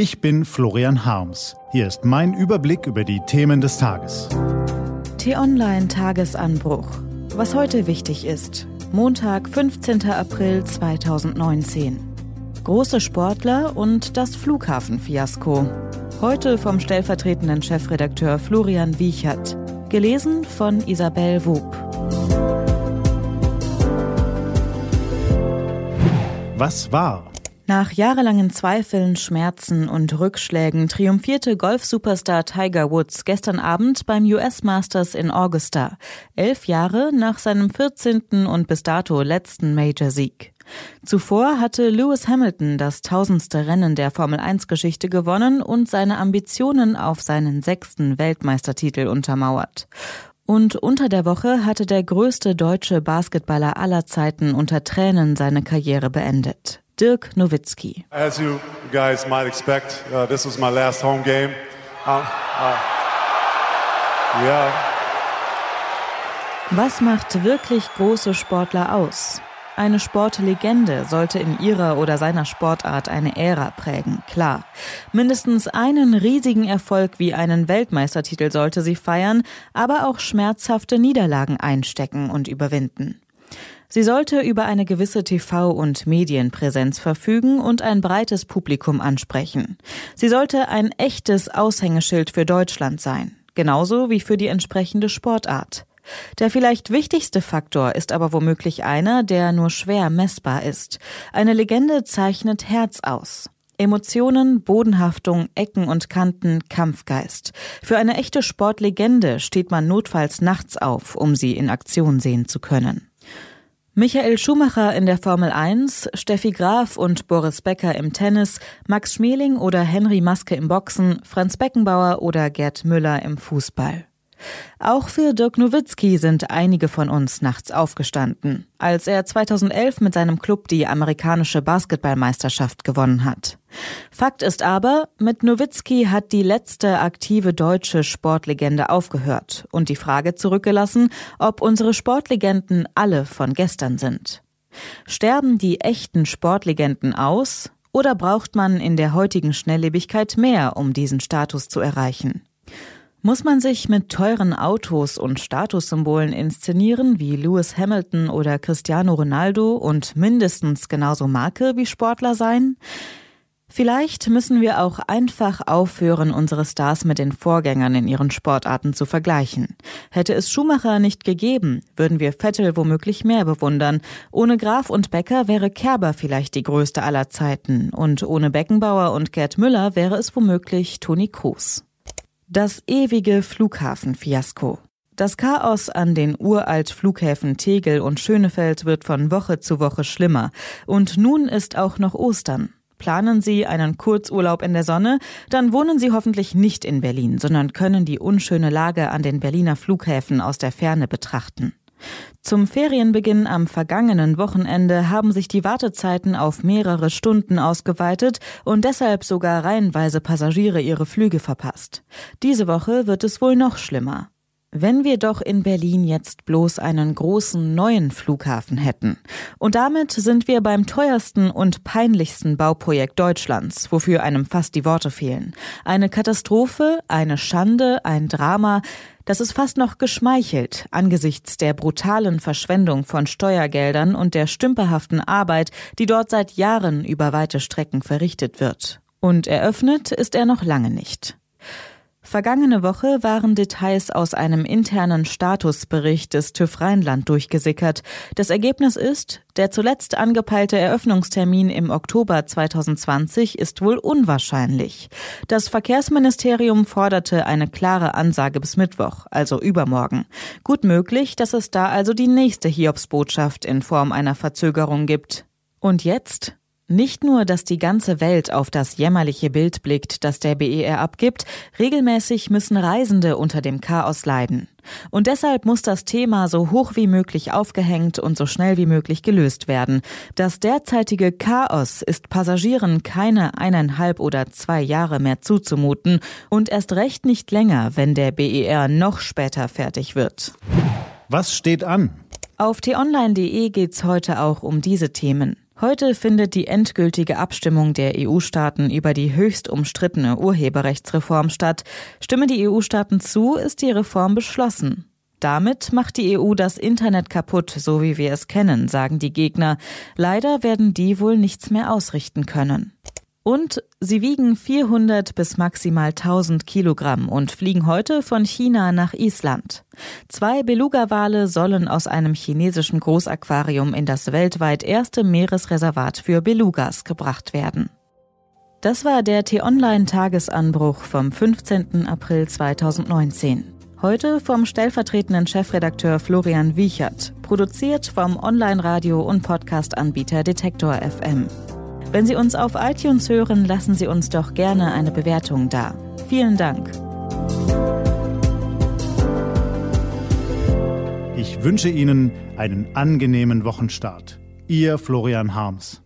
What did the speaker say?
Ich bin Florian Harms. Hier ist mein Überblick über die Themen des Tages. T-Online Tagesanbruch. Was heute wichtig ist. Montag, 15. April 2019. Große Sportler und das Flughafenfiasko. Heute vom stellvertretenden Chefredakteur Florian Wiechert. Gelesen von Isabel Wob. Was war? Nach jahrelangen Zweifeln, Schmerzen und Rückschlägen triumphierte Golf-Superstar Tiger Woods gestern Abend beim US Masters in Augusta, elf Jahre nach seinem 14. und bis dato letzten Major-Sieg. Zuvor hatte Lewis Hamilton das tausendste Rennen der Formel-1-Geschichte gewonnen und seine Ambitionen auf seinen sechsten Weltmeistertitel untermauert. Und unter der Woche hatte der größte deutsche Basketballer aller Zeiten unter Tränen seine Karriere beendet. Dirk Nowitzki. As you guys might expect, uh, this was my last home game. Uh, uh, yeah. Was macht wirklich große Sportler aus? Eine Sportlegende sollte in ihrer oder seiner Sportart eine Ära prägen, klar. Mindestens einen riesigen Erfolg wie einen Weltmeistertitel sollte sie feiern, aber auch schmerzhafte Niederlagen einstecken und überwinden. Sie sollte über eine gewisse TV- und Medienpräsenz verfügen und ein breites Publikum ansprechen. Sie sollte ein echtes Aushängeschild für Deutschland sein, genauso wie für die entsprechende Sportart. Der vielleicht wichtigste Faktor ist aber womöglich einer, der nur schwer messbar ist. Eine Legende zeichnet Herz aus. Emotionen, Bodenhaftung, Ecken und Kanten, Kampfgeist. Für eine echte Sportlegende steht man notfalls nachts auf, um sie in Aktion sehen zu können. Michael Schumacher in der Formel 1, Steffi Graf und Boris Becker im Tennis, Max Schmeling oder Henry Maske im Boxen, Franz Beckenbauer oder Gerd Müller im Fußball. Auch für Dirk Nowitzki sind einige von uns nachts aufgestanden, als er 2011 mit seinem Club die amerikanische Basketballmeisterschaft gewonnen hat. Fakt ist aber, mit Nowitzki hat die letzte aktive deutsche Sportlegende aufgehört und die Frage zurückgelassen, ob unsere Sportlegenden alle von gestern sind. Sterben die echten Sportlegenden aus oder braucht man in der heutigen Schnelllebigkeit mehr, um diesen Status zu erreichen? Muss man sich mit teuren Autos und Statussymbolen inszenieren wie Lewis Hamilton oder Cristiano Ronaldo und mindestens genauso Marke wie Sportler sein? Vielleicht müssen wir auch einfach aufhören, unsere Stars mit den Vorgängern in ihren Sportarten zu vergleichen. Hätte es Schumacher nicht gegeben, würden wir Vettel womöglich mehr bewundern. Ohne Graf und Becker wäre Kerber vielleicht die größte aller Zeiten und ohne Beckenbauer und Gerd Müller wäre es womöglich Toni Kroos. Das ewige Flughafenfiasko. Das Chaos an den uralt Flughäfen Tegel und Schönefeld wird von Woche zu Woche schlimmer. Und nun ist auch noch Ostern. Planen Sie einen Kurzurlaub in der Sonne, dann wohnen Sie hoffentlich nicht in Berlin, sondern können die unschöne Lage an den Berliner Flughäfen aus der Ferne betrachten. Zum Ferienbeginn am vergangenen Wochenende haben sich die Wartezeiten auf mehrere Stunden ausgeweitet und deshalb sogar reihenweise Passagiere ihre Flüge verpasst. Diese Woche wird es wohl noch schlimmer. Wenn wir doch in Berlin jetzt bloß einen großen neuen Flughafen hätten. Und damit sind wir beim teuersten und peinlichsten Bauprojekt Deutschlands, wofür einem fast die Worte fehlen. Eine Katastrophe, eine Schande, ein Drama, das ist fast noch geschmeichelt angesichts der brutalen Verschwendung von Steuergeldern und der stümperhaften Arbeit, die dort seit Jahren über weite Strecken verrichtet wird. Und eröffnet ist er noch lange nicht. Vergangene Woche waren Details aus einem internen Statusbericht des TÜV Rheinland durchgesickert. Das Ergebnis ist, der zuletzt angepeilte Eröffnungstermin im Oktober 2020 ist wohl unwahrscheinlich. Das Verkehrsministerium forderte eine klare Ansage bis Mittwoch, also übermorgen. Gut möglich, dass es da also die nächste Hiobsbotschaft in Form einer Verzögerung gibt. Und jetzt? Nicht nur, dass die ganze Welt auf das jämmerliche Bild blickt, das der BER abgibt, regelmäßig müssen Reisende unter dem Chaos leiden. Und deshalb muss das Thema so hoch wie möglich aufgehängt und so schnell wie möglich gelöst werden. Das derzeitige Chaos ist Passagieren keine eineinhalb oder zwei Jahre mehr zuzumuten und erst recht nicht länger, wenn der BER noch später fertig wird. Was steht an? Auf t-online.de geht's heute auch um diese Themen. Heute findet die endgültige Abstimmung der EU-Staaten über die höchst umstrittene Urheberrechtsreform statt. Stimmen die EU-Staaten zu, ist die Reform beschlossen. Damit macht die EU das Internet kaputt, so wie wir es kennen, sagen die Gegner. Leider werden die wohl nichts mehr ausrichten können. Und sie wiegen 400 bis maximal 1000 Kilogramm und fliegen heute von China nach Island. Zwei Beluga-Wale sollen aus einem chinesischen Großaquarium in das weltweit erste Meeresreservat für Belugas gebracht werden. Das war der T-Online-Tagesanbruch vom 15. April 2019. Heute vom stellvertretenden Chefredakteur Florian Wiechert, produziert vom Online-Radio- und Podcast-Anbieter Detektor FM. Wenn Sie uns auf iTunes hören, lassen Sie uns doch gerne eine Bewertung da. Vielen Dank. Ich wünsche Ihnen einen angenehmen Wochenstart. Ihr Florian Harms.